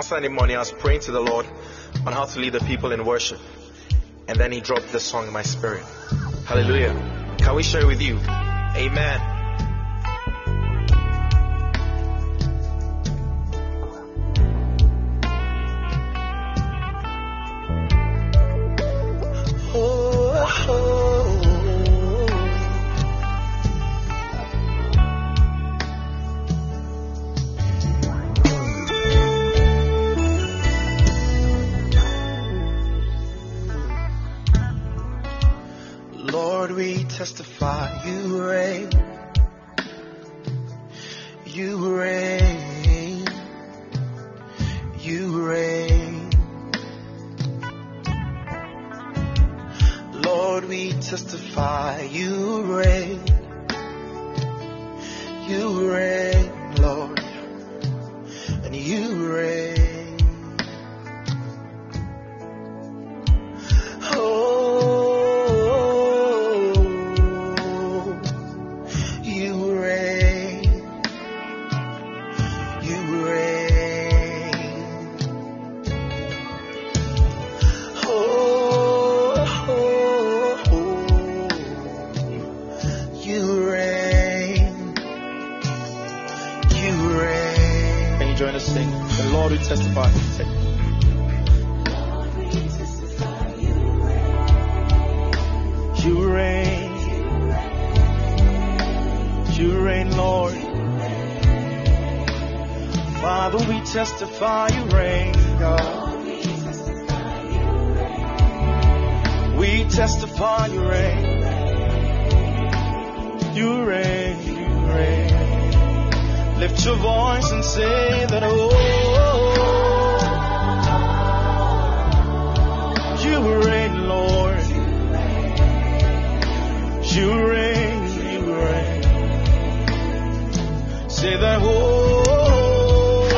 On Sunday morning, I was praying to the Lord on how to lead the people in worship. And then He dropped this song in my spirit. Hallelujah. Can we share it with you? Amen. Lord. Father, we testify you reign, God. We testify you reign. You reign, you reign. Lift your voice and say that, oh, you reign, Lord. You reign, Say that, oh,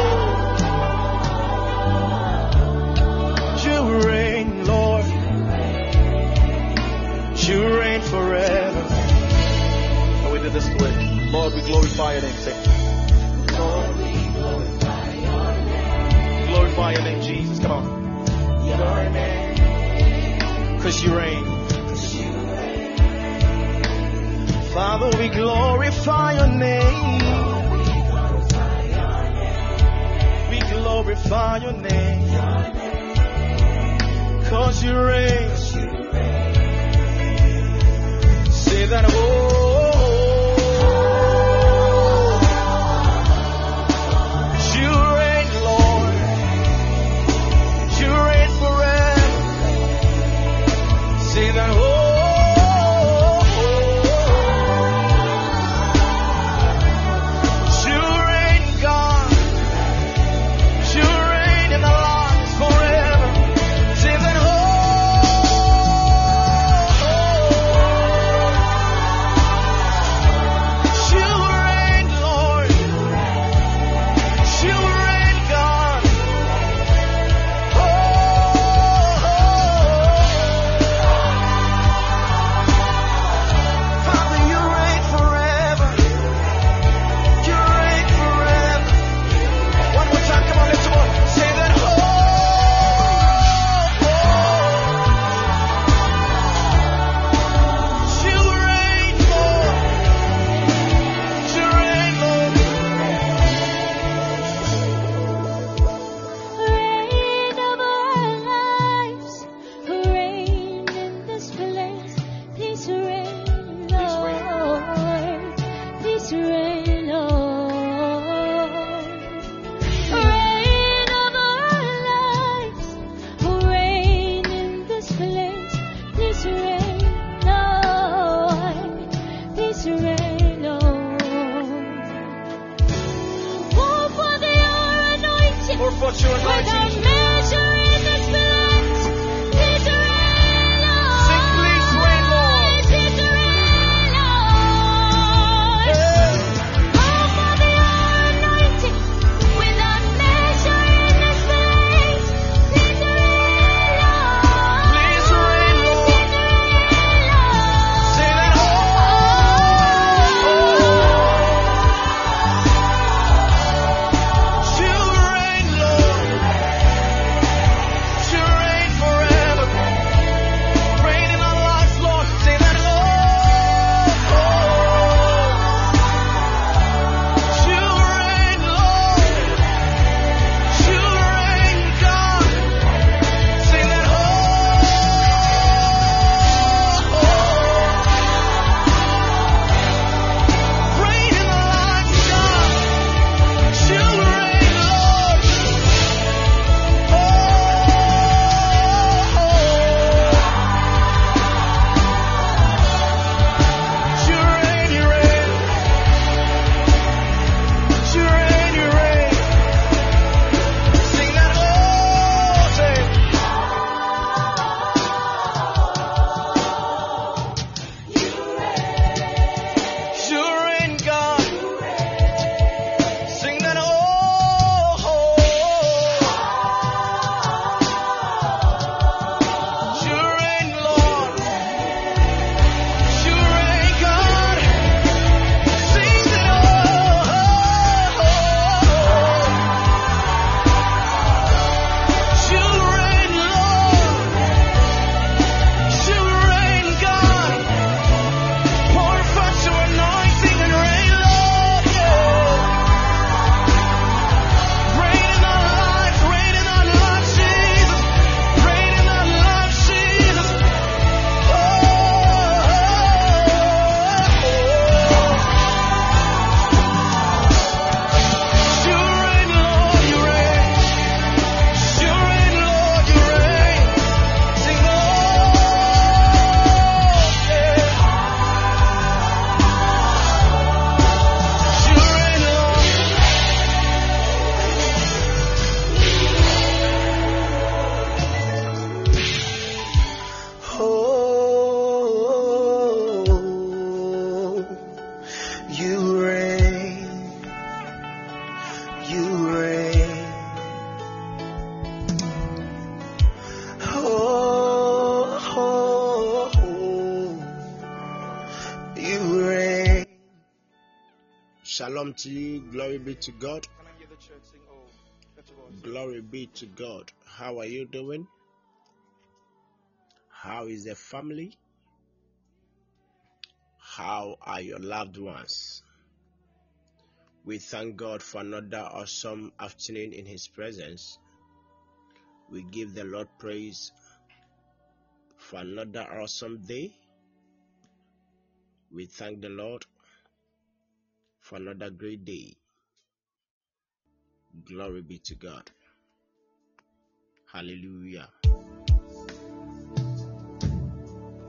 you reign, Lord. You reign forever. And we did this way. Lord, we glorify your name. Say, Lord, we glorify your name. Glorify your name, Jesus. Come on. Your name. Because you reign. Father, we glorify your name. Glorify your name. Cause you reign. Say that, oh, Shalom to you. Glory be to God. Can I hear the church sing? Lift your voice. Glory be to God. How are you doing? How is the family? How are your loved ones? We thank God for another awesome afternoon in His presence. We give the Lord praise for another awesome day. We thank the Lord for another great day. Glory be to God. Hallelujah.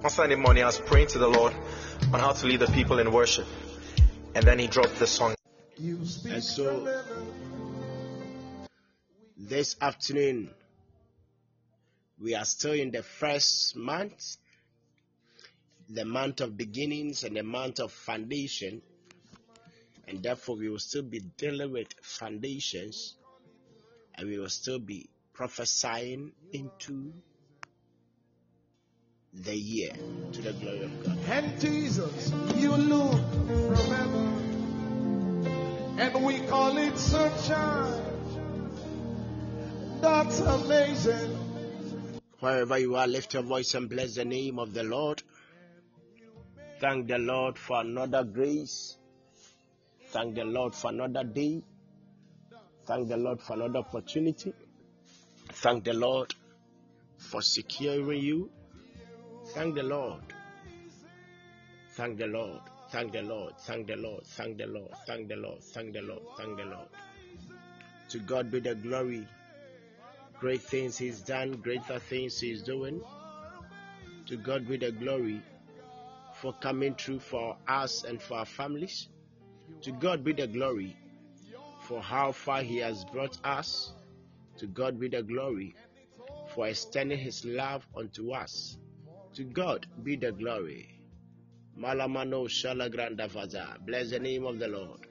On Sunday morning, I was praying to the Lord on how to lead the people in worship. And then he dropped the song. And so, this afternoon, we are still in the first month, the month of beginnings and the month of foundation. And therefore, we will still be dealing with foundations and we will still be prophesying into the year to the glory of God. And Jesus, you look from heaven, And we call it sunshine. That's amazing. Wherever you are, lift your voice and bless the name of the Lord. Thank the Lord for another grace. Thank the Lord for another day. Thank the Lord for another opportunity. Thank the Lord for securing you. Thank the Lord. Thank the Lord. Thank the Lord. Thank the Lord. Thank the Lord. Thank the Lord. Thank the Lord. Thank the Lord. To God be the glory. Great things He's done, greater things He's doing. To God be the glory for coming through for us and for our families. To God be the glory for how far He has brought us. To God be the glory for extending His love unto us. To God be the glory. Malamano Shalagrandavaza. Bless the name of the Lord.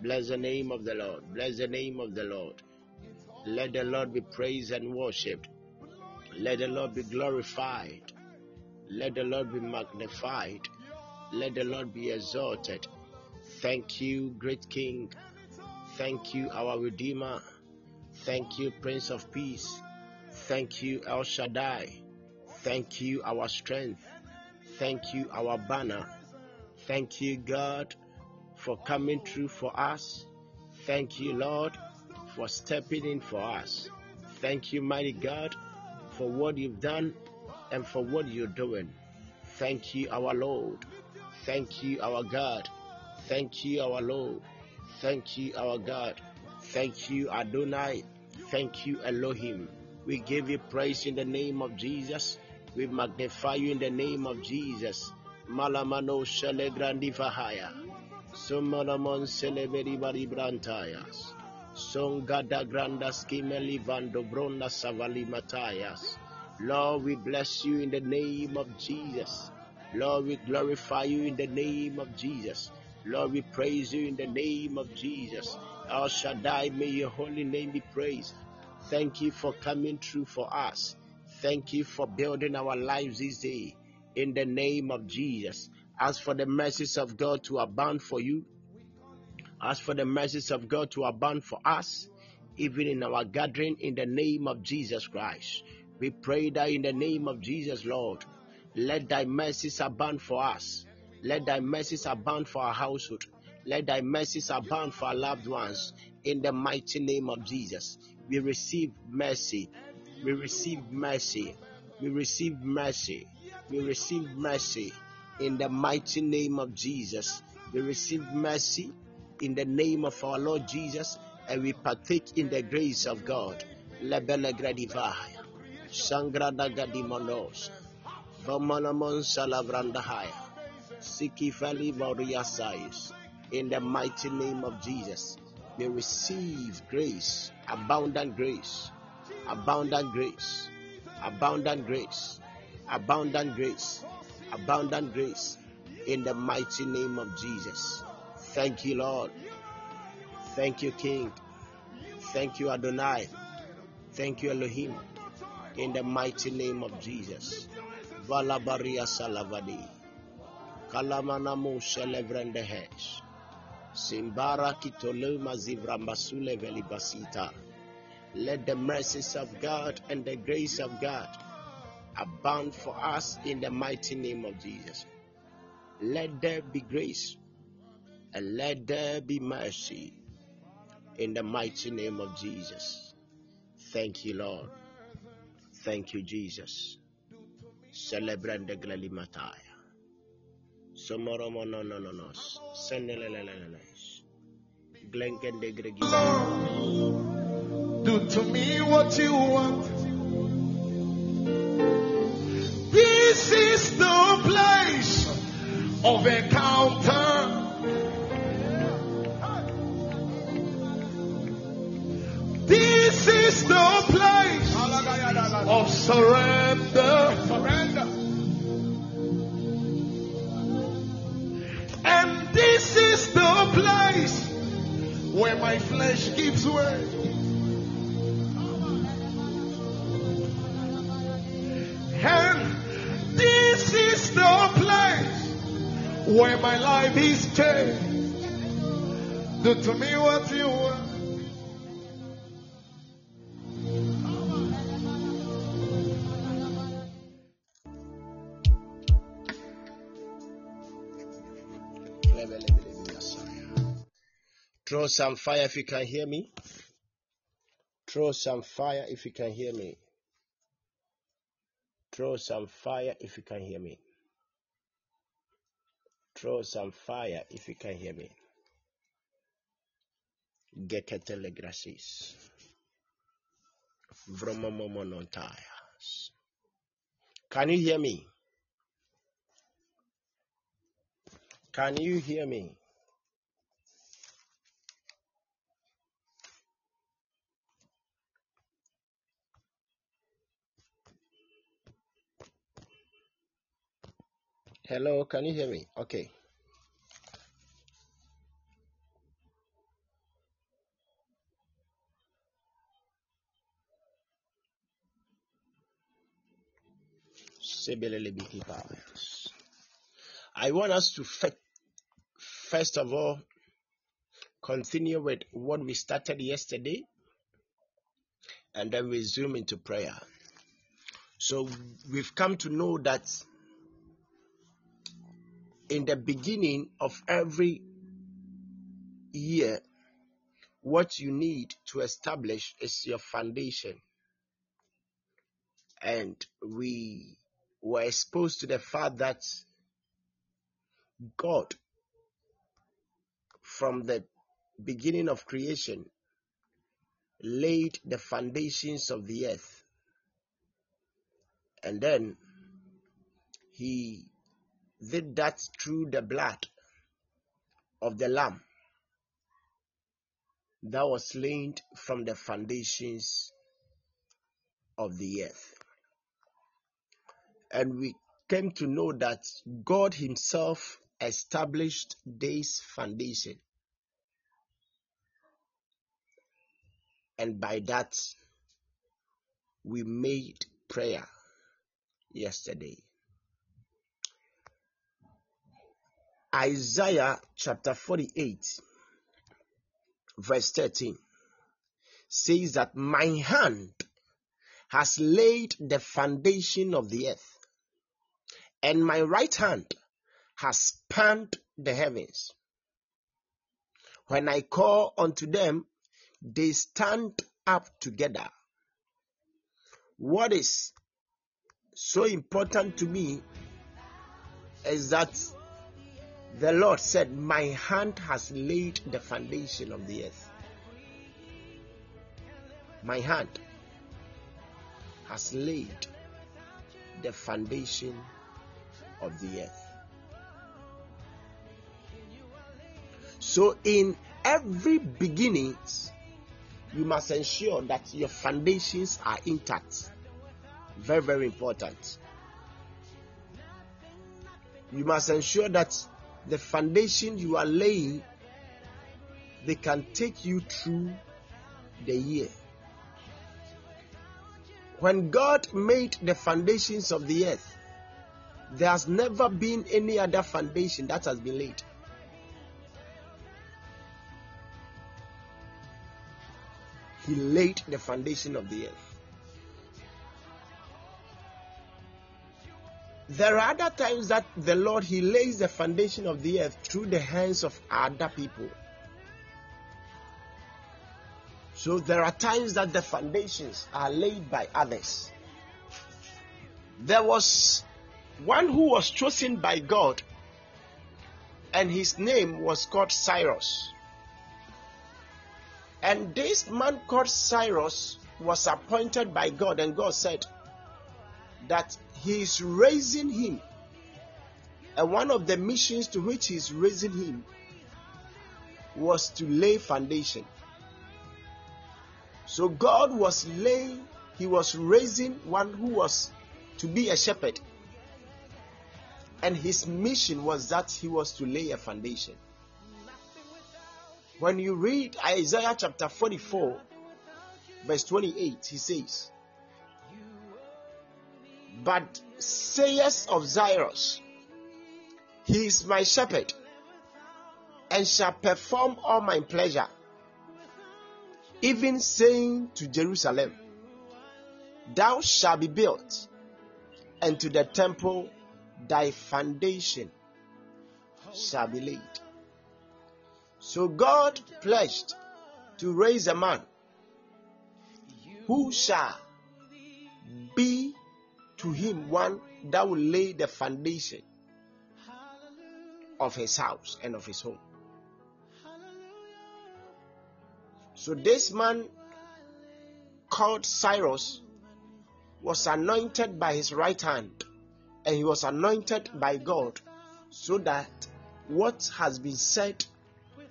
Bless the name of the Lord. Bless the name of the Lord. Let the Lord be praised and worshipped. Let the Lord be glorified. Let the Lord be magnified. Let the Lord be exalted. Thank you, great King. Thank you, our Redeemer. Thank you, Prince of Peace. Thank you, El Shaddai. Thank you, our strength. Thank you, our banner. Thank you, God, for coming through for us. Thank you, Lord, for stepping in for us. Thank you, mighty God, for what you've done and for what you're doing. Thank you, our Lord. Thank you, our God. Thank you, our Lord. Thank you, our God. Thank you, Adonai. Thank you, Elohim. We give you praise in the name of Jesus. We magnify you in the name of Jesus. Malamano shele grandifahaya. Sumalamon celeberi bari brantayas. Songada granda skimeli vando bronda savali matayas. Lord, we bless you in the name of Jesus. Lord, we glorify you in the name of Jesus. Lord, we praise you in the name of Jesus. El Shaddai, may your holy name be praised. Thank you for coming through for us. Thank you for building our lives this day in the name of Jesus. As for the mercies of God to abound for you, as for the mercies of God to abound for us, even in our gathering in the name of Jesus Christ. We pray that in the name of Jesus, Lord, let thy mercies abound for us. Let thy mercies abound for our household. Let thy mercies abound for our loved ones. In the mighty name of Jesus, we receive mercy. We receive mercy. We receive mercy. We receive mercy. In the mighty name of Jesus, we receive mercy in the name of our Lord Jesus, and we partake in the grace of God. Lebele gradivaya. Sangrada gadimonos. Vomanamon salavrandahaya. Siki Valley Variasais. In the mighty name of Jesus, we receive grace, abundant grace, abundant grace, abundant grace, abundant grace, abundant grace. In the mighty name of Jesus. Thank you, Lord. Thank you, King. Thank you, Adonai. Thank you, Elohim. In the mighty name of Jesus. Valabaria Salavadi. Kalamanamu Celebrendehes. Simbara Kitoluma Velibasita. Let the mercies of God and the grace of God abound for us in the mighty name of Jesus. Let there be grace and let there be mercy in the mighty name of Jesus. Thank you, Lord. Thank you, Jesus. Celebrate the Glalimataya. Somoromo no no no no. Seneleleleleles. Do to me what you want. This is the place of encounter. This is the place of surrender. Where my flesh gives way. And this is the place where my life is changed. Do to me what you want. Throw some fire if you can hear me. Throw some fire if you can hear me. Throw some fire if you can hear me. Throw some fire if you can hear me. Geketele gracis. Vromomomonontayas. Can you hear me? Can you hear me? Hello, can you hear me? Okay. I want us to first of all continue with what we started yesterday and then we zoom into prayer. So we've come to know that in the beginning of every year, what you need to establish is your foundation. And we were exposed to the fact that God, from the beginning of creation, laid the foundations of the earth. And then he did that through the blood of the Lamb that was slain from the foundations of the earth. And we came to know that God Himself established this foundation. And by that, we made prayer yesterday. Isaiah chapter 48, verse 13 says that my hand has laid the foundation of the earth, and my right hand has spanned the heavens. When I call unto them, they stand up together. What is so important to me is that the Lord said, My hand has laid the foundation of the earth. My hand has laid the foundation of the earth. So, in every beginnings, you must ensure that your foundations are intact. Very, very important. You must ensure that the foundation you are laying they can take you through the year. When God made the foundations of the earth, there has never been any other foundation that has been laid. He laid the foundation of the earth. There are other times that the Lord He lays the foundation of the earth through the hands of other people. So there are times that the foundations are laid by others. There was one who was chosen by God, and his name was called Cyrus. And this man called Cyrus was appointed by God, and God said that He is raising him. And one of the missions to which He is raising him was to lay foundation. So God was laying, He was raising one who was to be a shepherd. And his mission was that he was to lay a foundation. When you read Isaiah chapter 44, verse 28, he says, But sayest of Cyrus, He is my shepherd, and shall perform all my pleasure, even saying to Jerusalem, Thou shalt be built, and to the temple thy foundation shall be laid. So God pledged to raise a man who shall be to him one that will lay the foundation of his house and of his home. So this man called Cyrus was anointed by his right hand and he was anointed by God so that what has been said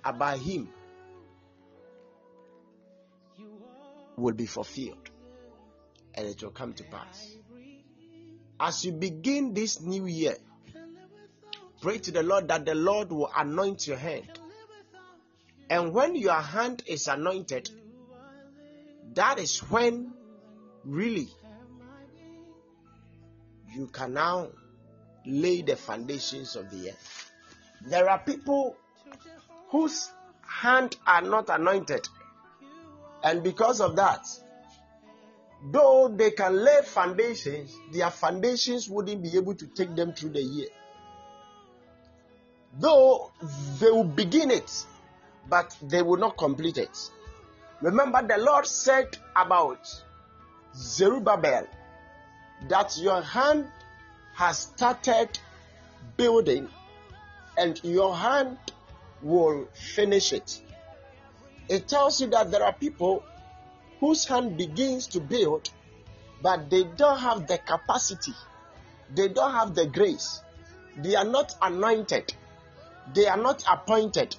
about him will be fulfilled and it will come to pass. As you begin this new year, pray to the Lord that the Lord will anoint your hand. And when your hand is anointed, that is when really you can now lay the foundations of the earth. There are people whose hands are not anointed, and because of that, though they can lay foundations, their foundations wouldn't be able to take them through the year. Though they will begin it, but they will not complete it. Remember, the Lord said about Zerubbabel that your hand has started building and your hand will finish it. It tells you that there are people whose hand begins to build, but they don't have the capacity, they don't have the grace, they are not anointed, they are not appointed,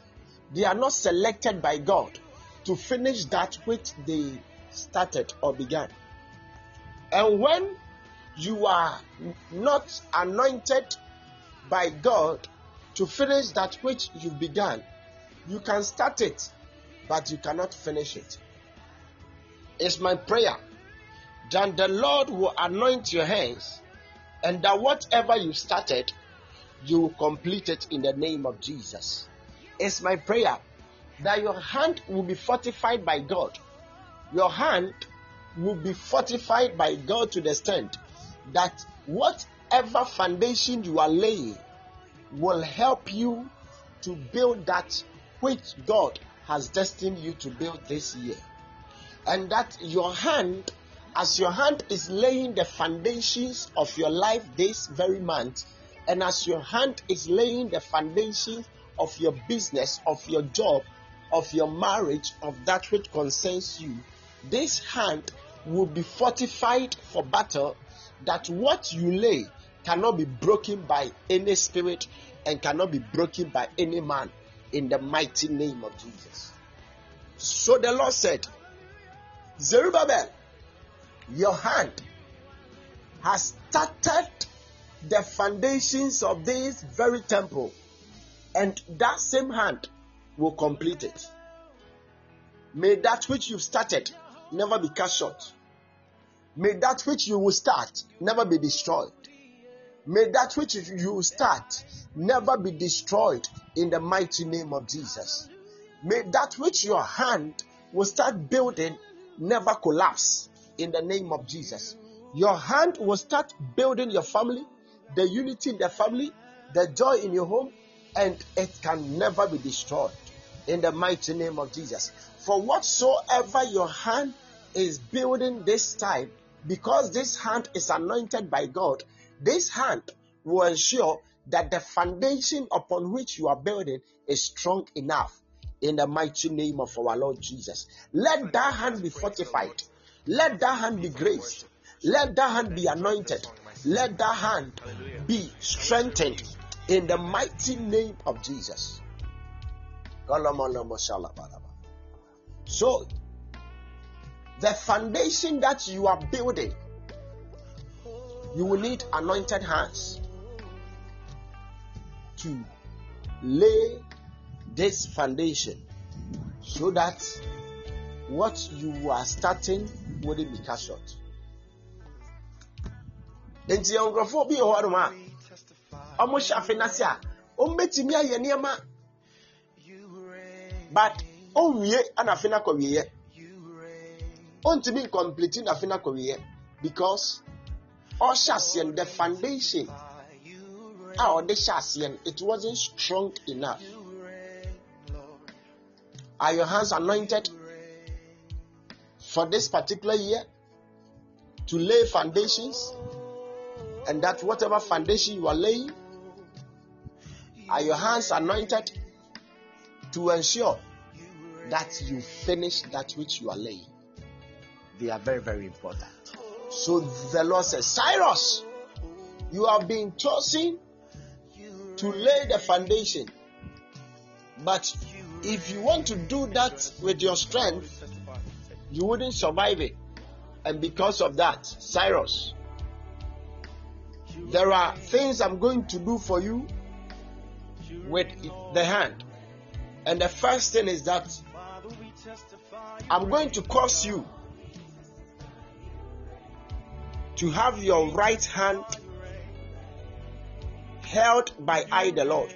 they are not selected by God to finish that which they started or began. And when you are not anointed by God to finish that which you began. You can start it, but you cannot finish it. It's my prayer that the Lord will anoint your hands and that whatever you started, you will complete it in the name of Jesus. It's my prayer that your hand will be fortified by God. Your hand will be fortified by God to the extent that whatever foundation you are laying will help you to build that which God has destined you to build this year. And that your hand, as your hand is laying the foundations of your life this very month, and as your hand is laying the foundations of your business, of your job, of your marriage, of that which concerns you, this hand will be fortified for battle that what you lay cannot be broken by any spirit and cannot be broken by any man in the mighty name of Jesus. So the Lord said, Zerubbabel, your hand has started the foundations of this very temple, and that same hand will complete it. May that which you've started never be cut short. May that which you will start never be destroyed. May that which you start never be destroyed in the mighty name of Jesus. May that which your hand will start building never collapse in the name of Jesus. Your hand will start building your family, the unity in the family, the joy in your home, and it can never be destroyed in the mighty name of Jesus. For whatsoever your hand is building this time, because this hand is anointed by God, this hand will ensure that the foundation upon which you are building is strong enough in the mighty name of our Lord Jesus. Let that hand be fortified. Let that hand be graced. Let that hand be anointed. Let that hand be strengthened in the mighty name of Jesus. So, the foundation that you are building, you will need anointed hands to lay this foundation so that what you are starting wouldn't be cut short. nti nkurɔfoɔ bi wɔ hɔ nom a wɔhyɛ afe n'ase a wɔmbɛtumi ayɛ nneɛma. But ɔnwie ana afe no akɔwieɛ ɔntumi nkɔmplete na afe no akɔwieɛ because ɔhyɛ aseɛ no the foundation a ɔde hyɛ aseɛ no it wasn't strong enough are your hands anointed for this particular year to lay foundations and that whatever foundation you are laying are your hands anointed to ensure that you finish that which you are laying? They are very very important. So the lord says cyrus you have been chosen to lay the foundation but if you want to do that with your strength you wouldn't survive it and because of that cyrus there are things I'm going to do for you with the hand. And the first thing is that I'm going to cause you to have your right hand held by I, the Lord.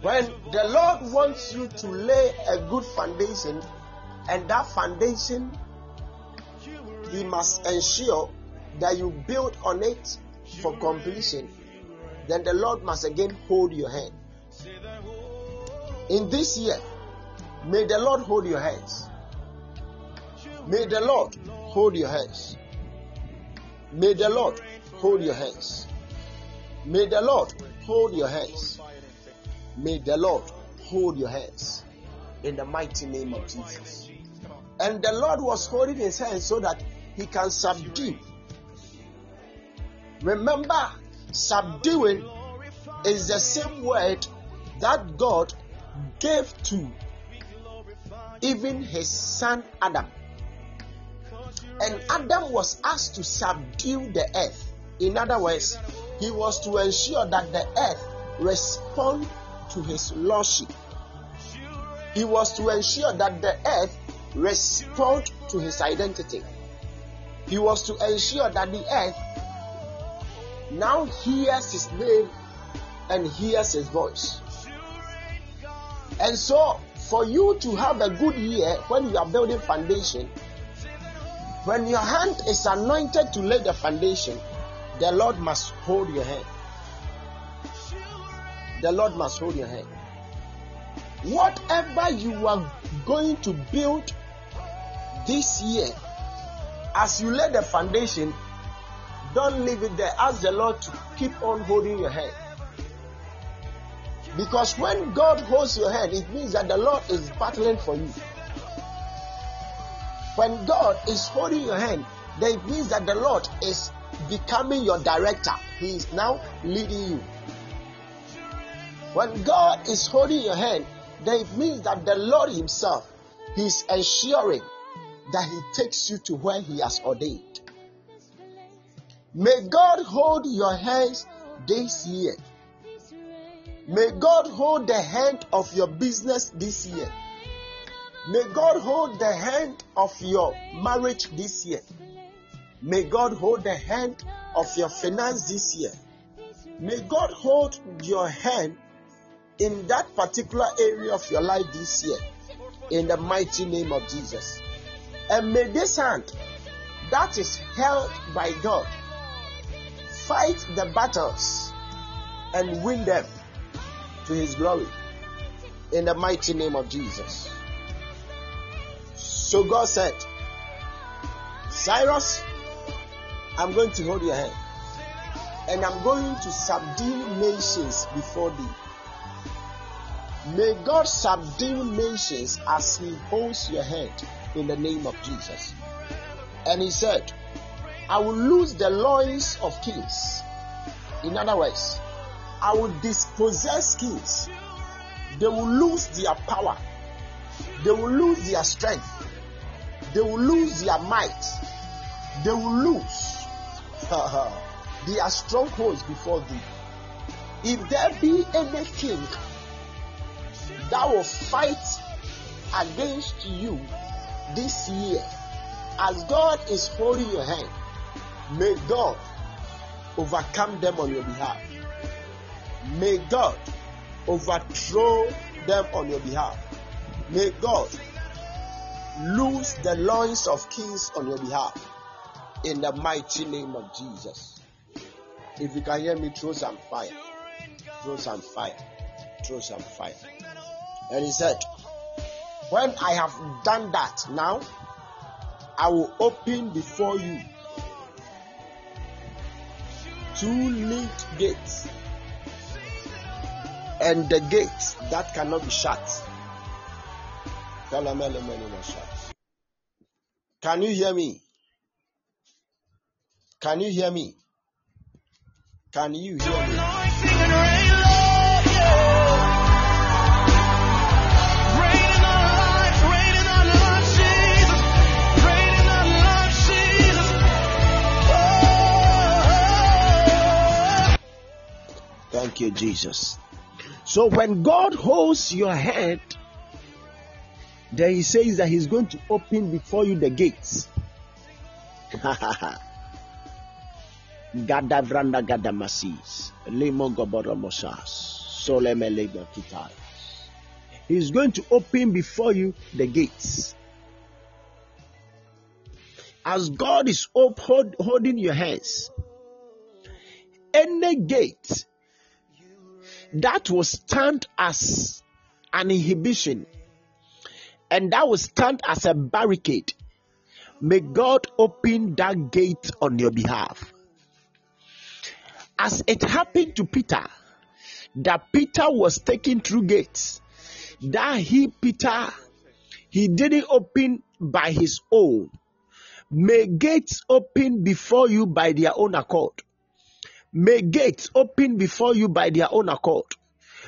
When the Lord wants you to lay a good foundation, and that foundation, He must ensure that you build on it for completion, then the Lord must again hold your hand. In this year, may the Lord hold your hands. May the Lord hold your hands. May the Lord hold your hands. May the Lord hold your hands. May the Lord hold your hands. In the mighty name of Jesus. And the Lord was holding his hands so that he can subdue Remember, subduing is the same word that God gave to even his son Adam. And Adam was asked to subdue the earth. In other words, he was to ensure that the earth respond to his lordship. He was to ensure that the earth respond to his identity. He was to ensure that the earth now hears his name and hears his voice. And so, for you to have a good year when you are building foundation, when your hand is anointed to lay the foundation, the Lord must hold your hand. The Lord must hold your hand. Whatever you are going to build this year, as you lay the foundation, don't leave it there. Ask the Lord to keep on holding your hand. Because when God holds your hand, it means that the Lord is battling for you. When God is holding your hand, then it means that the Lord is becoming your director. He is now leading you. When God is holding your hand, then it means that the Lord Himself, is ensuring that He takes you to where He has ordained. May God hold your hands this year. May God hold the hand of your business this year. May God hold the hand of your marriage this year. May God hold the hand of your finance this year. May God hold your hand in that particular area of your life this year. In the mighty name of Jesus. And may this hand that is held by God fight the battles and win them to his glory. In the mighty name of Jesus. So God said, Cyrus, I'm going to hold your hand and I'm going to subdue nations before thee. May God subdue nations as He holds your hand in the name of Jesus. And He said, I will lose the loins of kings. In other words, I will dispossess kings. They will lose their power, they will lose their strength, they will lose their might, they will lose their strongholds before thee. If there be any king that will fight against you this year, as God is holding your hand, may God overcome them on your behalf. May God overthrow them on your behalf. May God loose the loins of kings on your behalf. In the mighty name of Jesus. If you can hear me, throw some fire. Throw some fire. Throw some fire. And he said, When I have done that, now I will open before you two linked gates, and the gates that cannot be shut. Can you hear me? Can you hear me? Can you hear me? Thank you, Jesus. So when God holds your hand, then He says that He's going to open before you the gates. He's going to open before you the gates. As God is up, hold, holding your hands, any gate that will stand as an inhibition and that will stand as a barricade, may God open that gate on your behalf. As it happened to Peter, that Peter was taken through gates, that he, Peter, he didn't open by his own. May gates open before you by their own accord. May gates open before you by their own accord.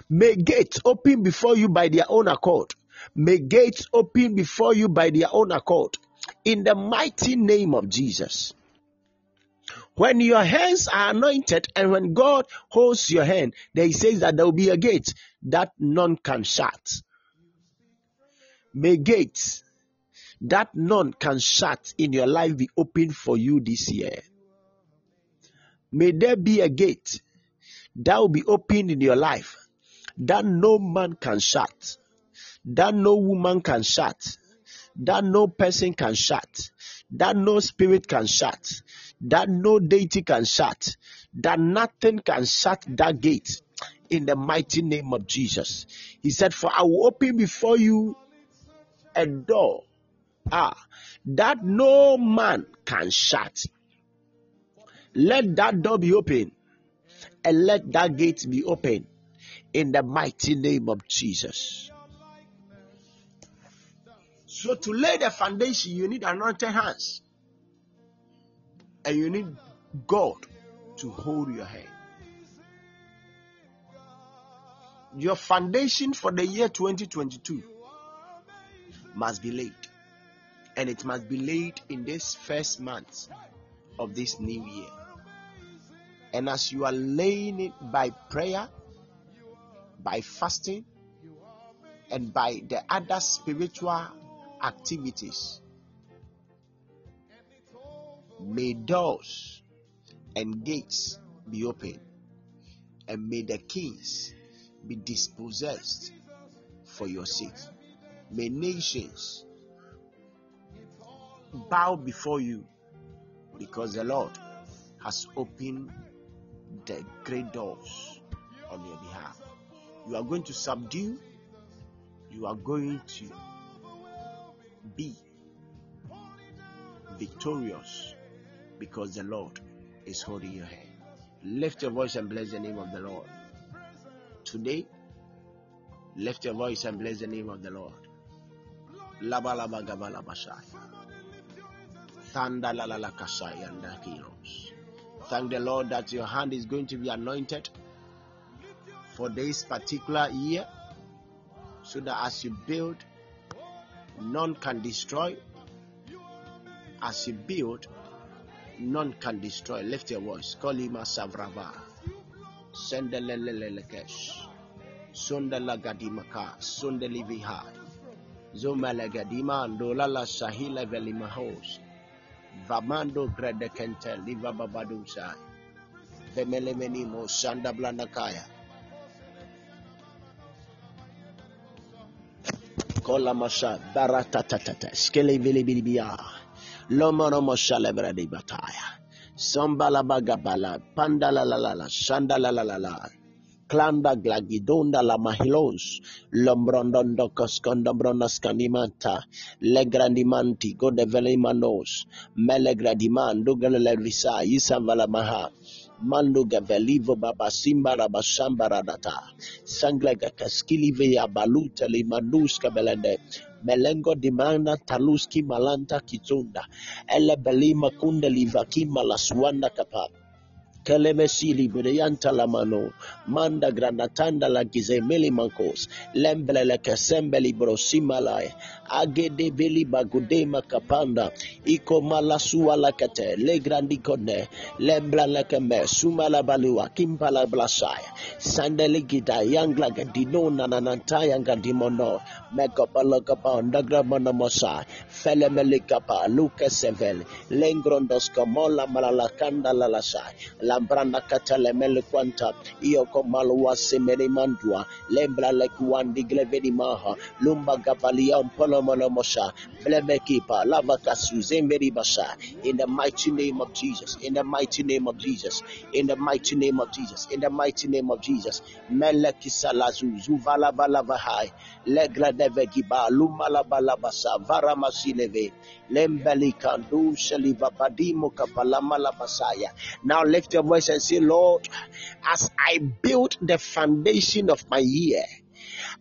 May gates open before you by their own accord. May gates open before you by their own accord. In the mighty name of Jesus. When your hands are anointed and when God holds your hand, then He says that there will be a gate that none can shut. May gates that none can shut in your life be open for you this year. May there be a gate that will be opened in your life that no man can shut, that no woman can shut, that no person can shut, that no spirit can shut, that no deity can shut, that nothing can shut that gate in the mighty name of Jesus. He said, For I will open before you a door ah, that no man can shut. Let that door be open and let that gate be open in the mighty name of Jesus. So, to lay the foundation, you need anointed hands and you need God to hold your hand. Your foundation for the year 2022 must be laid, and it must be laid in this first month of this new year. And as you are laying it by prayer, by fasting, and by the other spiritual activities. May doors and gates be opened, and may the kings be dispossessed for your sake. May nations bow before you because the Lord has opened the great doors on your behalf. You are going to subdue, you are going to be victorious because the Lord is holding your hand. Lift your voice and bless the name of the Lord. Today, lift your voice and bless the name of the Lord. Laba laba gaba. Thanda la la la kasai and heroes. Thank the Lord that your hand is going to be anointed for this particular year so that as you build, none can destroy. As you build, none can destroy. Lift your voice. Kolima Savrava. Sendelelelekesh. Sundala Gadimaka. Sundeli Vihai. Zomala Gadima Andolala Sahila Velimahos. Vamando Gredekente Liva Babadusai. Vemelemenimo Sanda Blanakaya. Kola Masha Baratatata. Skele Vilibilia. Lomono Moshalebra de Bataya. Sambala Bagabala. Pandala la la la. Shandala la la la. Klanda glagidonda la mahilos, lombrondondo legrandimanti, godevelimanos, melegradiman, dugelelevisa isavalamaha manduga velivo baba simba rabashamba radata, sanglega kaskilive ya baluta limanuska belende, melengo dimana taluski malanta kitunda, ele belima kunde livakima la suanda kapapa. Kelemesili Brianta Lamano, Manda Granatanda la Gizemeli Mankos, Lemblele Kesembeli Brosimalai, agede beli bagudema kapanda. Iko malasua lakete le grandi kone lembra sumala baliwa kimpala blasaya. Sandele gida. Yangla gadino nanananta yanga dimono mekopalo kapa ndagra monomosa fele melikapa luke sevel. Lengrondos kamola malalakanda lalasa lambranda katele melikwanta ioko malua semene mandua. Lembra lekuandi gleveni maha. Lumba gavalion ya polo mosha fleme kipa lava kasu zemberi basha in the mighty name of Jesus in the mighty name of Jesus in the mighty name of Jesus in the mighty name of Jesus. Mele kisalazu zuvala balava hai legra deve giba lumala balabasa vara masileve lembeli kandu sheliva badimo basaya now lift your voice and say, Lord, as I build the foundation of my year,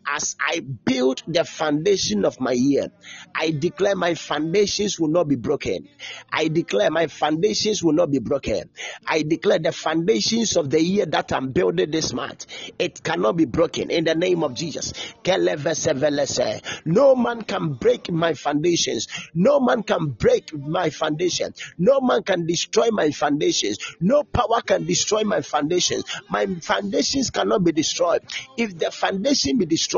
as I build the foundation of my year, I declare my foundations will not be broken. I declare my foundations will not be broken. I declare the foundations of the year that I'm building this month, it cannot be broken in the name of Jesus. No man can break my foundations. No man can break my foundation. No man can destroy my foundations. No power can destroy my foundations. My foundations cannot be destroyed. If the foundation be destroyed,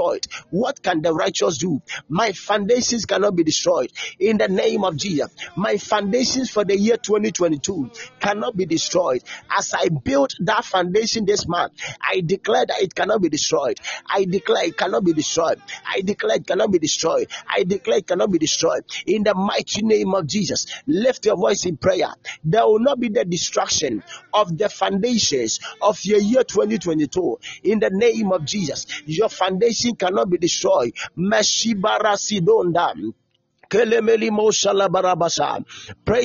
what can the righteous do? My foundations cannot be destroyed. In the name of Jesus, my foundations for the year 2022 cannot be destroyed. As I build that foundation this month, I declare that it cannot be destroyed. I declare it cannot be destroyed. I declare it cannot be destroyed. I declare it cannot be destroyed. In the mighty name of Jesus, lift your voice in prayer. There will not be the destruction of the foundations of your year 2022. In the name of Jesus, your foundation cannot be destroyed. Meshibara Pray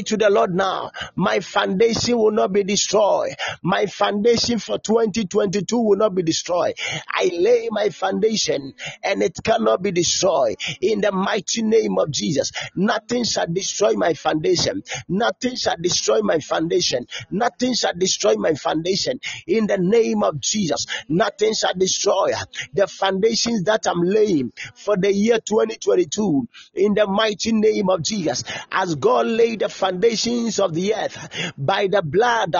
to the Lord now. My foundation will not be destroyed. My foundation for 2022 will not be destroyed. I lay my foundation and it cannot be destroyed. In the mighty name of Jesus, nothing shall destroy my foundation. Nothing shall destroy my foundation. Nothing shall destroy my foundation. In the name of Jesus, nothing shall destroy the foundations that I'm laying for the year 2022. In the mighty mighty name of Jesus. As God laid the foundations of the earth by the blood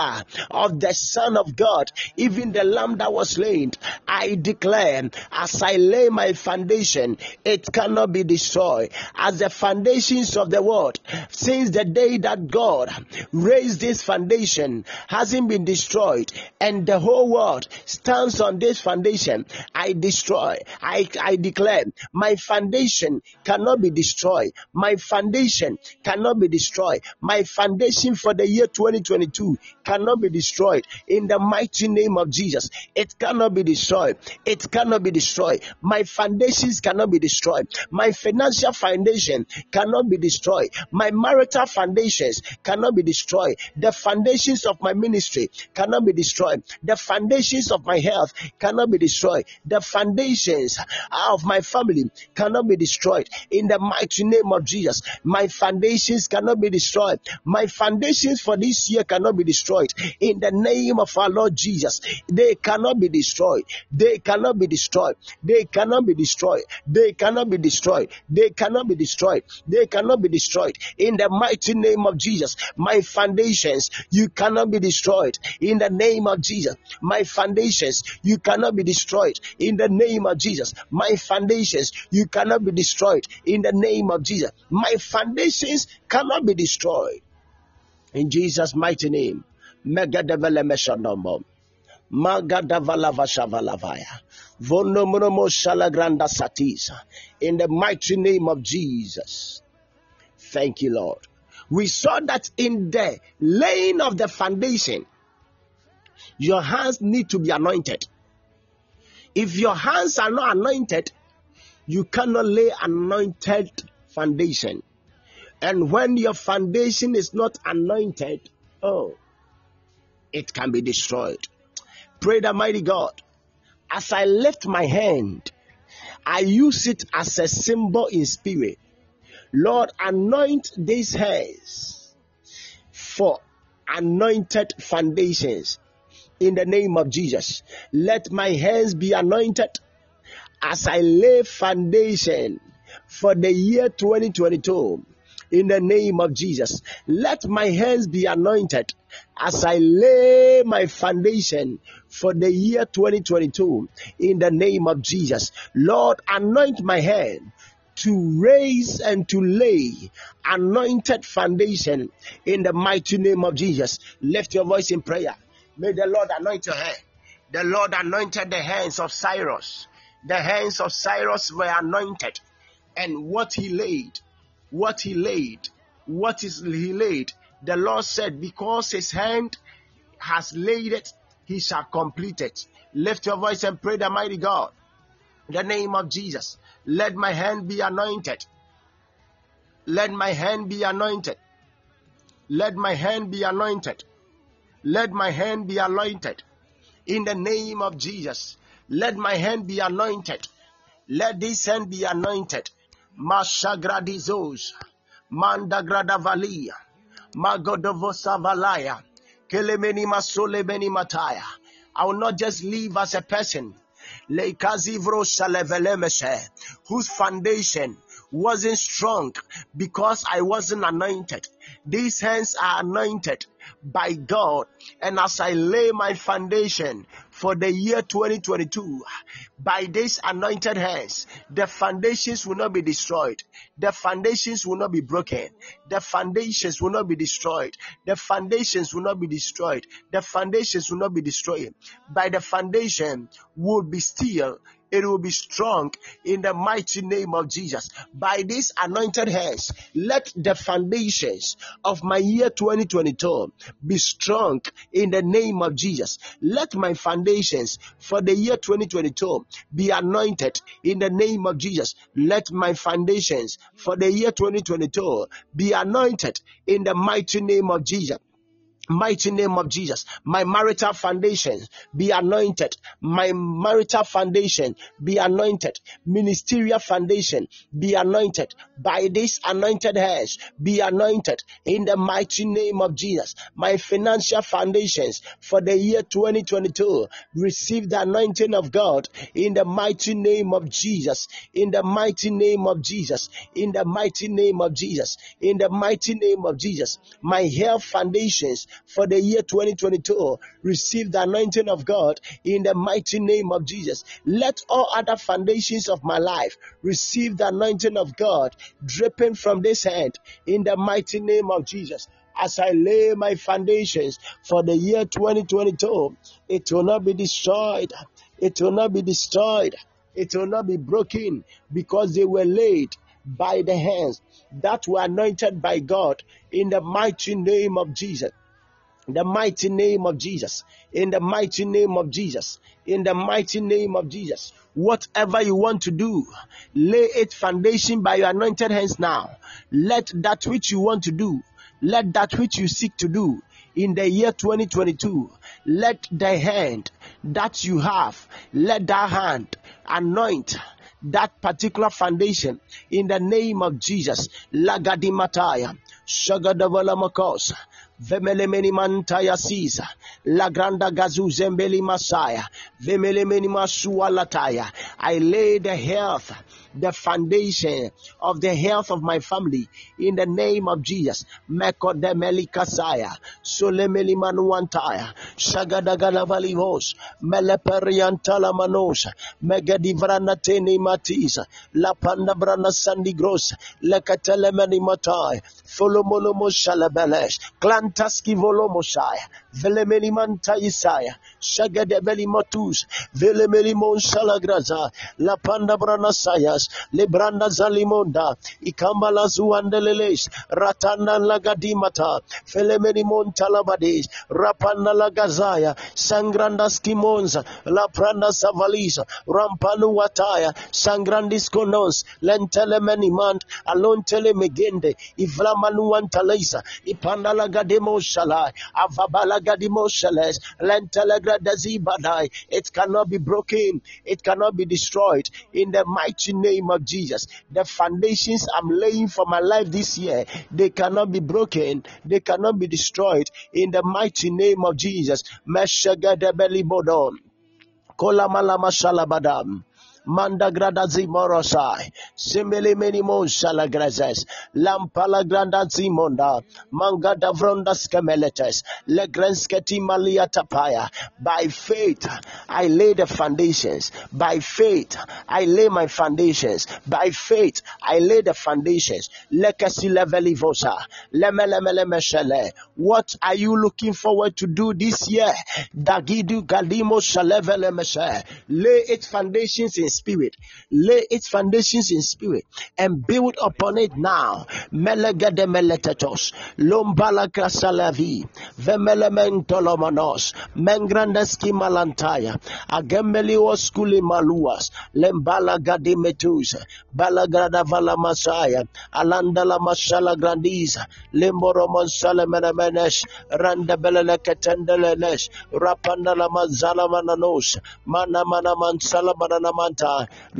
of the Son of God, even the lamb that was slain, I declare, as I lay my foundation, it cannot be destroyed. As the foundations of the world, since the day that God raised this foundation, hasn't been destroyed, and the whole world stands on this foundation, I destroy, I, I declare, my foundation cannot be destroyed. My foundation cannot be destroyed. My foundation for the year 2022 cannot be destroyed. In the mighty name of Jesus, it cannot be destroyed. It cannot be destroyed. My foundations cannot be destroyed. My financial foundation cannot be destroyed. My marital foundations cannot be destroyed. The foundations of my ministry cannot be destroyed. The foundations of my health cannot be destroyed. The foundations of my family cannot be destroyed. In the mighty name of Jesus, my foundations cannot be destroyed. My foundations for this year cannot be destroyed. In the name of our Lord Jesus, they cannot be destroyed. They cannot be destroyed. They cannot be destroyed. They cannot be destroyed. They cannot be destroyed. They cannot be destroyed. In the mighty name of Jesus, my foundations, you cannot be destroyed. In the name of Jesus, my foundations, you cannot be destroyed. In the name of Jesus, my foundations, you cannot be destroyed. In the name of Jesus, my foundations cannot be destroyed. In Jesus' mighty name. In the mighty name of Jesus. Thank you, Lord. We saw that in the laying of the foundation, your hands need to be anointed. If your hands are not anointed, you cannot lay anointed foundation. And when your foundation is not anointed, oh, it can be destroyed. Pray the mighty God. As I lift my hand, I use it as a symbol in spirit. Lord, anoint these hands for anointed foundations in the name of Jesus. Let my hands be anointed as I lay foundation for the year 2022 in the name of Jesus. Let my hands be anointed as I lay my foundation for the year 2022 in the name of Jesus. Lord, anoint my hand to raise and to lay anointed foundation in the mighty name of Jesus. Lift your voice in prayer. May the Lord anoint your hand. The Lord anointed the hands of Cyrus. The hands of Cyrus were anointed, and what he laid, what he laid, what is he laid, the Lord said, because his hand has laid it, he shall complete it. Lift your voice and pray the mighty God. In the name of Jesus, let my hand be anointed. Let my hand be anointed. Let my hand be anointed. Let my hand be anointed. In the name of Jesus, let my hand be anointed. Let this hand be anointed. Mashagradizos, Mandagradavalия, Magodovosavalaya, Kelemeni Masole Beni Mataya. I will not just live as a person, whose foundation wasn't strong because I wasn't anointed. These hands are anointed by God. And as I lay my foundation for the year 2022, by these anointed hands, the foundations will not be destroyed. The foundations will not be broken. The foundations will not be destroyed. The foundations will not be destroyed. The foundations will not be destroyed. By the foundation will be still it will be strong in the mighty name of Jesus. By these anointed hands, let the foundations of my year 2022 be strong in the name of Jesus. Let my foundations for the year 2022 be anointed in the name of Jesus. Let my foundations for the year 2022 be anointed in the mighty name of Jesus. Mighty name of Jesus. My marital foundation be anointed. My marital foundation be anointed. Ministerial foundation be anointed. By this anointed hands be anointed in the mighty name of Jesus. My financial foundations for the year 2022 receive the anointing of God in the mighty name of Jesus. In the mighty name of Jesus. In the mighty name of Jesus. In the mighty name of Jesus. My health foundations for the year 2022 receive the anointing of God in the mighty name of Jesus. Let all other foundations of my life receive the anointing of God dripping from this hand in the mighty name of Jesus. As I lay my foundations for the year 2022, it will not be destroyed. It will not be destroyed. It will not be broken because they were laid by the hands that were anointed by God in the mighty name of Jesus. In the mighty name of Jesus. In the mighty name of Jesus. In the mighty name of Jesus. Whatever you want to do, lay it foundation by your anointed hands now. Let that which you want to do, let that which you seek to do in the year 2022, let the hand that you have, let that hand anoint that particular foundation in the name of Jesus. Lagadimataya, Vemelemeni mantaya sisa. La granda gazu zembeli masaya. Vemelemeni masua lataya. I lay the health, the foundation of the health of my family in the name of Jesus. Meko de melikasaya. Solemeli manuantaya. Shagadagala valivos. Meleperiantala manos. Megadivrana teni matisa. La panda brana sandi gros. Lekatelemeni matai. Folomolomo shalabelesh. Klantaski volomosaya. Velemeli manta isaya. Shagadebeli matus. Velemeli mon shalagraza. La panda brana sayas. Lebranda zalimonda. Ikambala zuandeleles. Ratana lagadimata. Felemeni mon talabades. Rapana lagazaya. Sangranda skimonza. La pranda savalisa. Rampanu wataya. Sangrandis konos. Lentelemeni mant. Alontele megende. Ivlamanu antalisa. Ipandala gadimo shalai. Avabala gadimo shales. Lentelegra. It cannot be broken. It cannot be destroyed. In the mighty name of Jesus. The foundations I'm laying for my life this year, they cannot be broken. They cannot be destroyed. In the mighty name of Jesus. Meshagadebeli bodon. Kolamalama shalabadam. Manda grada zimorosai. Simili minimon shalagrazes. Lampala granda zimonda. Manga davronda skemeletes. Legrensketi malia tapaya. By faith, I lay the foundations. By faith, I lay my foundations. By faith, I lay the foundations. Lekasi levelivosa. Lemelemelemeshele. What are you looking forward to do this year? Dagidu galimo shalevelemeshe. Lay its foundations in spirit. Lay its foundations in spirit and build upon it now. Meletetos. Lombala krasalavi. Mengrandeski malantaya. Lembala gadimetus. Balagrada vala masaya. Grandisa. Limboroman salamenamenesh. Randabelele ketendelenesh. Rapandala manzala mananos. Mana mana mansala mananamanta.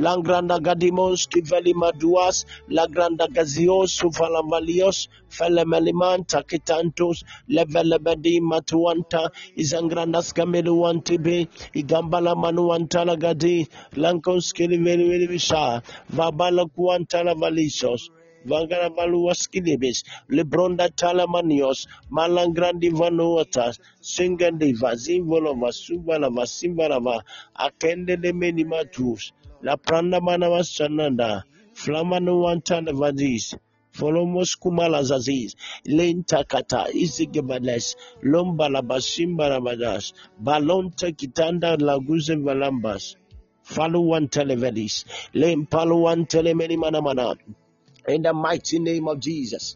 Langranda gadimos kiveli maduas. Lagranda gazios ufalamalios. Felemelimanta kitantos. Levelebedi matuanta. Izangrandas kameluantibe. Igambala manuantala gadi. Lankos kiliveli visha. Vabala kuantala valisos. Vangara valuas kilibis, Lebronda talamanios, Malangrandi vanuatas, Singandi vazimvolova, Subalava, Simbalava, Akende de menimatus, La Pranda manava sananda, wantana vadis, Folomos kumala zaziz, lenta kata, izigabales, lombalaba simbarabadas, balonta kitanda laguze valambas, faluan televedis, lempaluan telemeni manamana, in the mighty name of Jesus.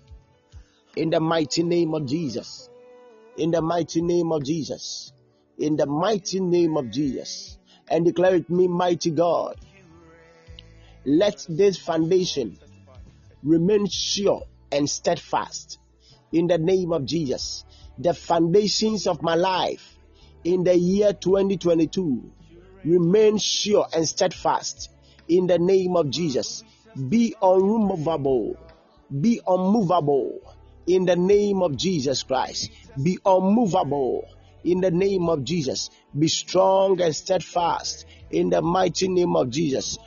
In the mighty name of Jesus. In the mighty name of Jesus. In the mighty name of Jesus. And declare it me, mighty God. Let this foundation remain sure and steadfast in the name of Jesus. The foundations of my life in the year 2022 remain sure and steadfast in the name of Jesus. Be unmovable, be unmovable in the name of Jesus Christ. Be unmovable in the name of Jesus. Be strong and steadfast in the mighty name of Jesus.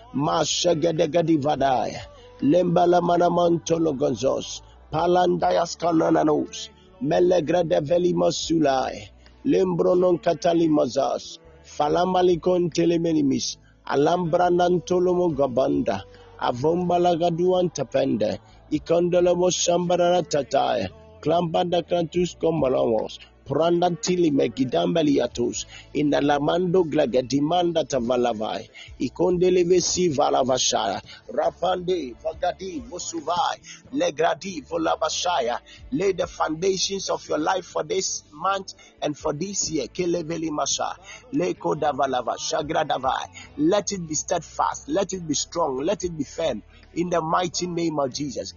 Falamalikon telemenimis. Alambranantolomo gabanda. Avombalagaduan tapende. Ikondolomo shambarara tataya. Klambanda kantus kombalamos. Prandantili megidambeliatus in the lamando glagadimanda tavalavai. Ikondeleve si valavashaya. Rapande vagadi vosuvai. Legradi volavashaya. Lay the foundations of your life for this month and for this year. Keleveli masha. Leko davalava shagradavai. Let it be steadfast. Let it be strong. Let it be firm. In the mighty name of Jesus.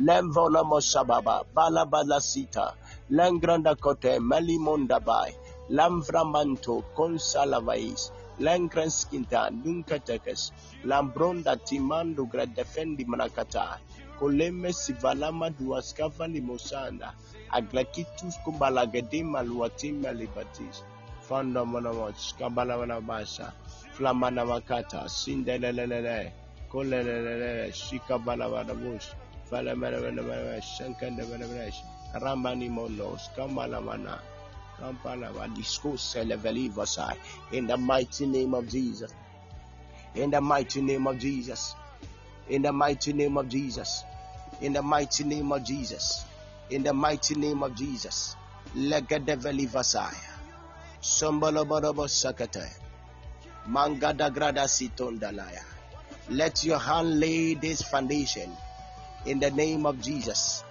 Lemvona Mosababa, Balabalasita, Langranda kote malimonda bai Lamvramanto, Consalavais, Langres Quinta, Nuncateques, Lambronda Timando Gradefendi Manakata, Koleme Sivalama Duascava Limosanda, Aglakitus Kumbalagedima Luatima Libatis, Fanda Monamoch, Kabala Basa, Flamana Makata, Sindelelele, Kolelele, Shikabala Vadamus, Fala Mena Mena Shankanda Mena Ramani Monos, Kamalamana, Kampalava, Celevelivasai, in the mighty name of Jesus. In the mighty name of Jesus. In the mighty name of Jesus. In the mighty name of Jesus. In the mighty name of Jesus. Legadevelivasai. Sombalabadaba Sakate. Mangada Grada Sitondalaya. Let your hand lay this foundation in the name of Jesus.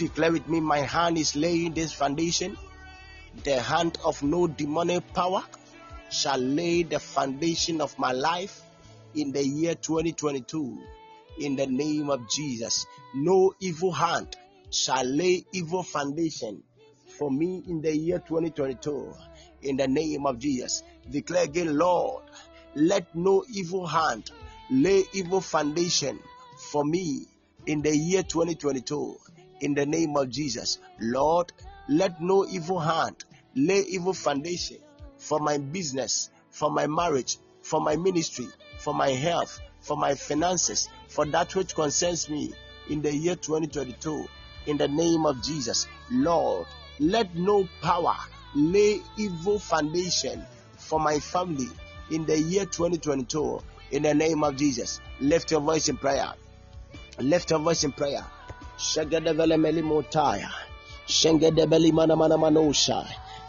Declare with me, my hand is laying this foundation. The hand of no demonic power shall lay the foundation of my life in the year 2022. In the name of Jesus, no evil hand shall lay evil foundation for me in the year 2022. In the name of Jesus, declare again, Lord, let no evil hand lay evil foundation for me in the year 2022. In the name of Jesus, Lord, let no evil hand lay evil foundation for my business, for my marriage, for my ministry, for my health, for my finances, for that which concerns me in the year 2022. In the name of Jesus, Lord, let no power lay evil foundation for my family in the year 2022 in the name of Jesus. Lift your voice in prayer. Lift your voice in prayer. Shagadevele melimotaya. Shengedebeli mana mana manosha.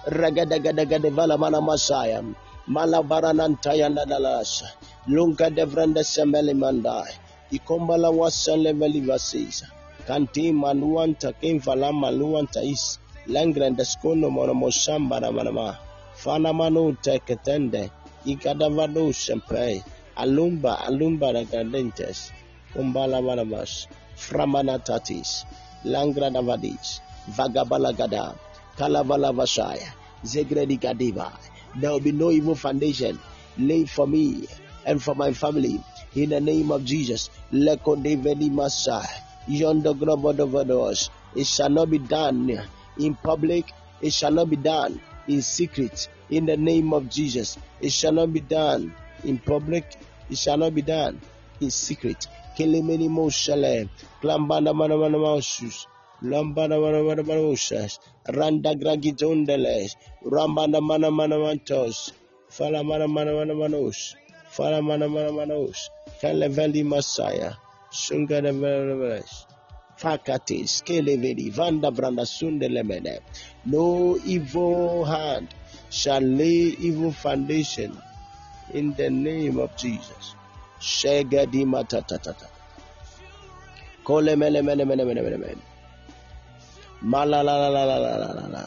Ragadagadagadevala mana masaya. Malabaranantaya nadalasha. Lunga devrende semeli mandai. Ikombala wasele velivasisa. Kanti manuanta kimvala manuanta is. Lengrende skono monomoshamba na manama. Fana manu teketende. Ikadavado sempei, Alumba, alumba na gandentes. Kumbala manamash. Framanatatis, Langradavadis, Vagabalagada, Zegredi Gadiva. There will be no evil foundation laid for me and for my family. In the name of Jesus, Leko Deveni Masa, Yondo Grobodovados. It shall not be done in public, it shall not be done in secret. In the name of Jesus, it shall not be done in public, it shall not be done in secret kelemeni moshale. Klambana mana mana moshus lambana mana mana mana moshas randa gragidondeles rambana mana mana mantos. Fala mana mana mana manos fala mana mana manos keleveli masaya. Sungana mana mana Fakatis, Keleveri, Vanda Branda Sundelemene. No evil hand shall lay evil foundation in the name of Jesus. Shegadi matatatata. Kole mele mele mele mele mele mele. Mala la la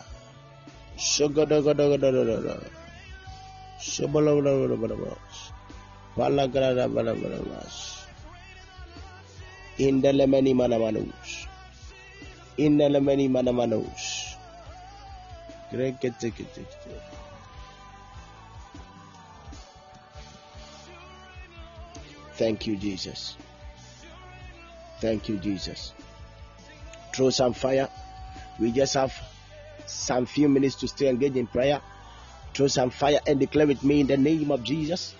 Thank you, Jesus. Thank you, Jesus. Throw some fire. We just have some few minutes to stay engaged in prayer. Throw some fire and declare with me in the name of Jesus.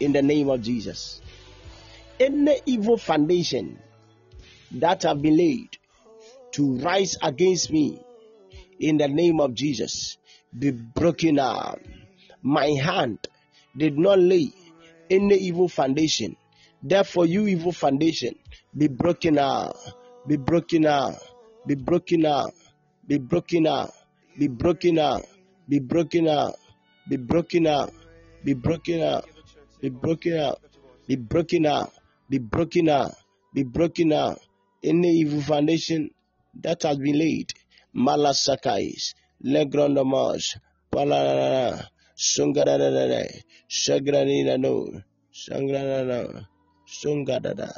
In the name of Jesus. Any evil foundation that have been laid to rise against me in the name of Jesus be broken now. My hand did not lay any evil foundation. Therefore, you evil foundation be broken now. Be broken now. Be broken now. Be broken now. Be broken now. Be broken now. Be broken now. Be broken now. Be broken out. Be broken out. Be broken out. Be broken out. Any evil foundation that has been laid. Malasakais. Legrondomos. Palanana. Sungadadada. Sagranina no. Sangranana. Sungadada.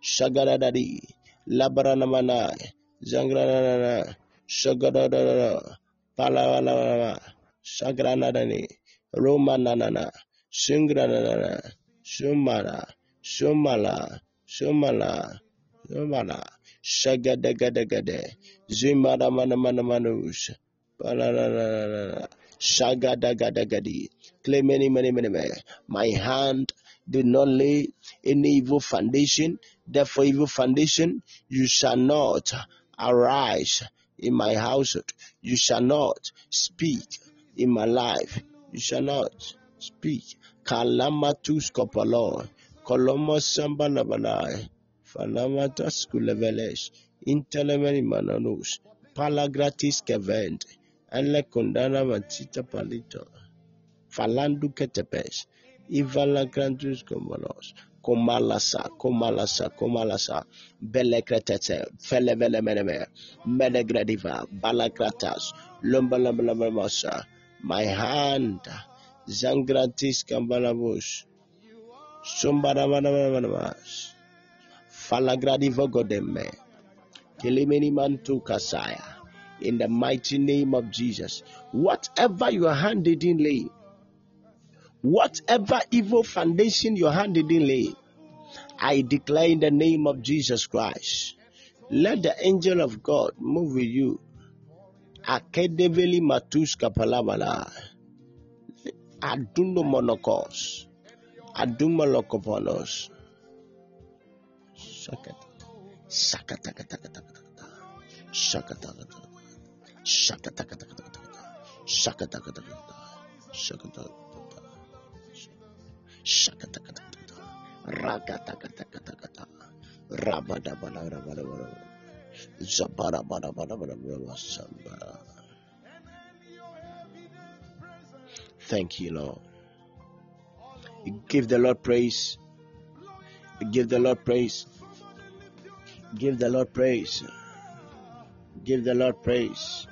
Sagadadadi. Labranamana. Zangranana. Sagadadada. Palavalava. Sagranadani. Romananana. Singranana. Sumara. Sumala. Sumala. Sumala. Shagadagadagade. Zimara mana mana manus. Palanana. Shagadagadagadi. Claim many, many, many, many. My hand did not lay any evil foundation. Therefore, evil foundation, you shall not arise in my household. You shall not speak in my life. You shall not speak. Kalamatus kopalo. Kolomo samba labalai. Fanamatas kulevelesh. Intelemeni mananus. Palagratis kevent. ela condena a Matita Palito, falando que te pés, e vala grandes como nós. Como a laça, como a laça, como a laça, bele cretete, fele mele mele mele, mele grediva, bala cretas, lomba lomba lomba moça, my hand, zangratis cambalabus, somba da mana mana mas, fala grediva godeme, kilimini mantu kasaya, In the mighty name of Jesus, whatever your hand didn't lay, whatever evil foundation your hand didn't lay, I declare in the name of Jesus Christ, let the angel of God move with you. Akedeveli matuska palabala. Aduno monokos. Aduma lokoponos. Shakata. Shakatakatakata. Shakatakata. Shakatakata. Shakatakata. Thank you, Lord. Give the Lord praise. Give the Lord praise. Give the Lord praise. Give the Lord praise.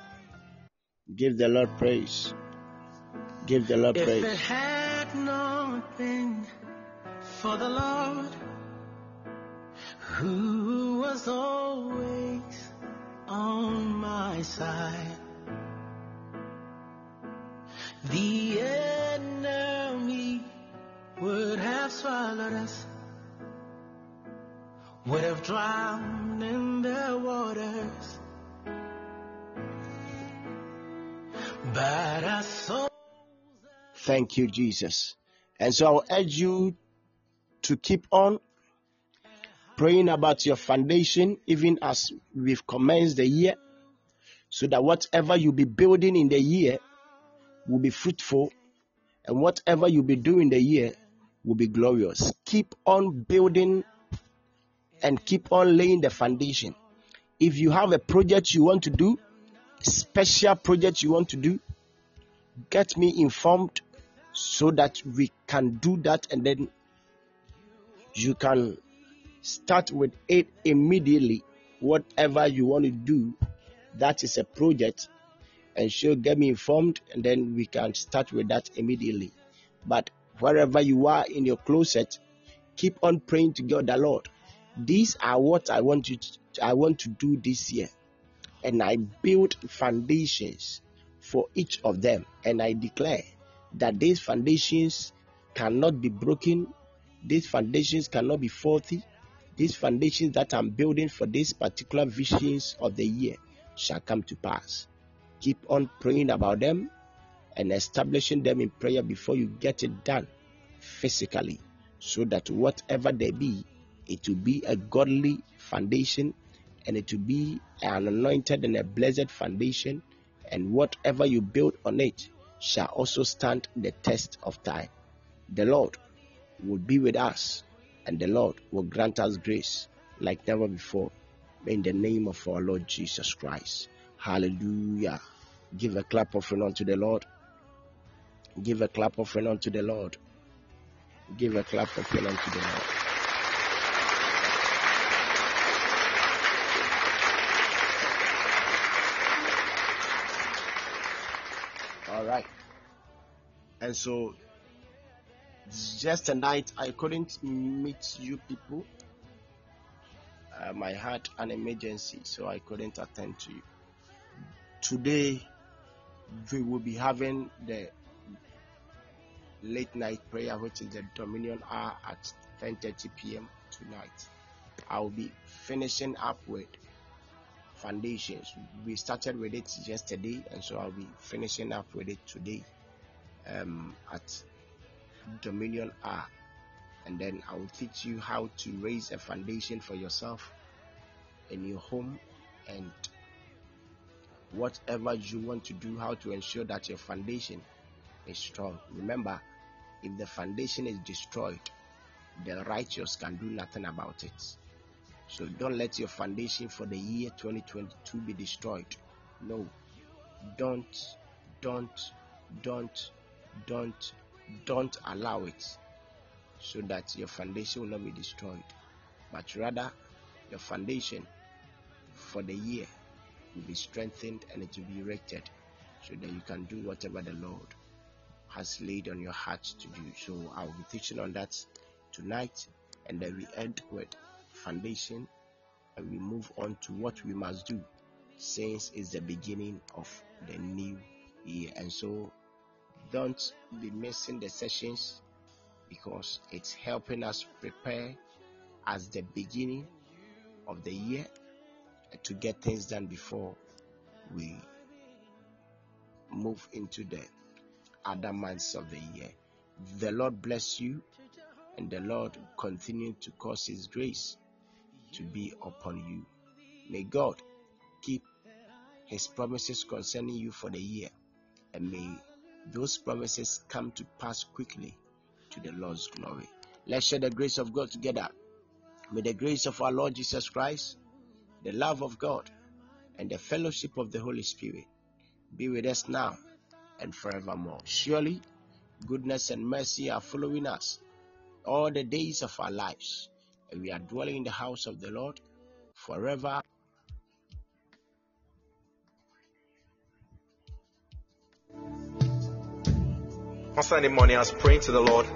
Give the Lord praise. Give the Lord If it praise. had not been for the Lord, who was always on my side, the enemy would have swallowed us, would have drowned in the waters. Thank you, Jesus. And so I'll urge you to keep on praying about your foundation, even as we've commenced the year, so that whatever you'll be building in the year will be fruitful, and whatever you'll be doing the year will be glorious. Keep on building and keep on laying the foundation. If you have a project you want to do, special project you want to do, get me informed so that we can do that and then you can start with it immediately whatever you want to do that is a project and she'll get me informed and then we can start with that immediately but wherever you are in your closet keep on praying to god the lord these are what I want you to, I want to do this year. And I build foundations for each of them. And I declare that these foundations cannot be broken, these foundations cannot be faulty. These foundations that I'm building for these particular visions of the year shall come to pass. Keep on praying about them and establishing them in prayer before you get it done physically, so that whatever they be, it will be a godly foundation and it will be an anointed and a blessed foundation, and whatever you build on it shall also stand the test of time. The Lord will be with us, and the Lord will grant us grace like never before. In the name of our Lord Jesus Christ. Hallelujah. Give a clap offering unto the Lord. Give a clap offering unto the Lord. Give a clap offering unto the Lord. All right. And so, just tonight, I couldn't meet you people. Um, I had an emergency, so I couldn't attend to you. Today, we will be having the late night prayer, which is the Dominion hour at 10:30 p.m. tonight. I will be finishing up with foundations. We started with it yesterday, and so I'll be finishing up with it today um, at Dominion hour. And then I will teach you how to raise a foundation for yourself in your home and whatever you want to do, how to ensure that your foundation is strong. Remember, if the foundation is destroyed, the righteous can do nothing about it. So don't let your foundation for the year 2022 be destroyed. No. Don't, don't, don't, don't, don't allow it so that your foundation will not be destroyed. But rather, your foundation for the year will be strengthened and it will be erected so that you can do whatever the Lord has laid on your heart to do. So I will be teaching on that tonight and then we end with foundation and we move on to what we must do since it's the beginning of the new year. And so don't be missing the sessions because it's helping us prepare as the beginning of the year to get things done before we move into the other months of the year. The Lord bless you and the Lord continue to cause His grace to be upon you. May God keep His promises concerning you for the year and may those promises come to pass quickly to the Lord's glory. Let's share the grace of God together. May the grace of our Lord Jesus Christ, the love of God, and the fellowship of the Holy Spirit be with us now and forevermore. Surely, goodness and mercy are following us all the days of our lives, and we are dwelling in the house of the Lord forever. Sunday morning, I was praying to the Lord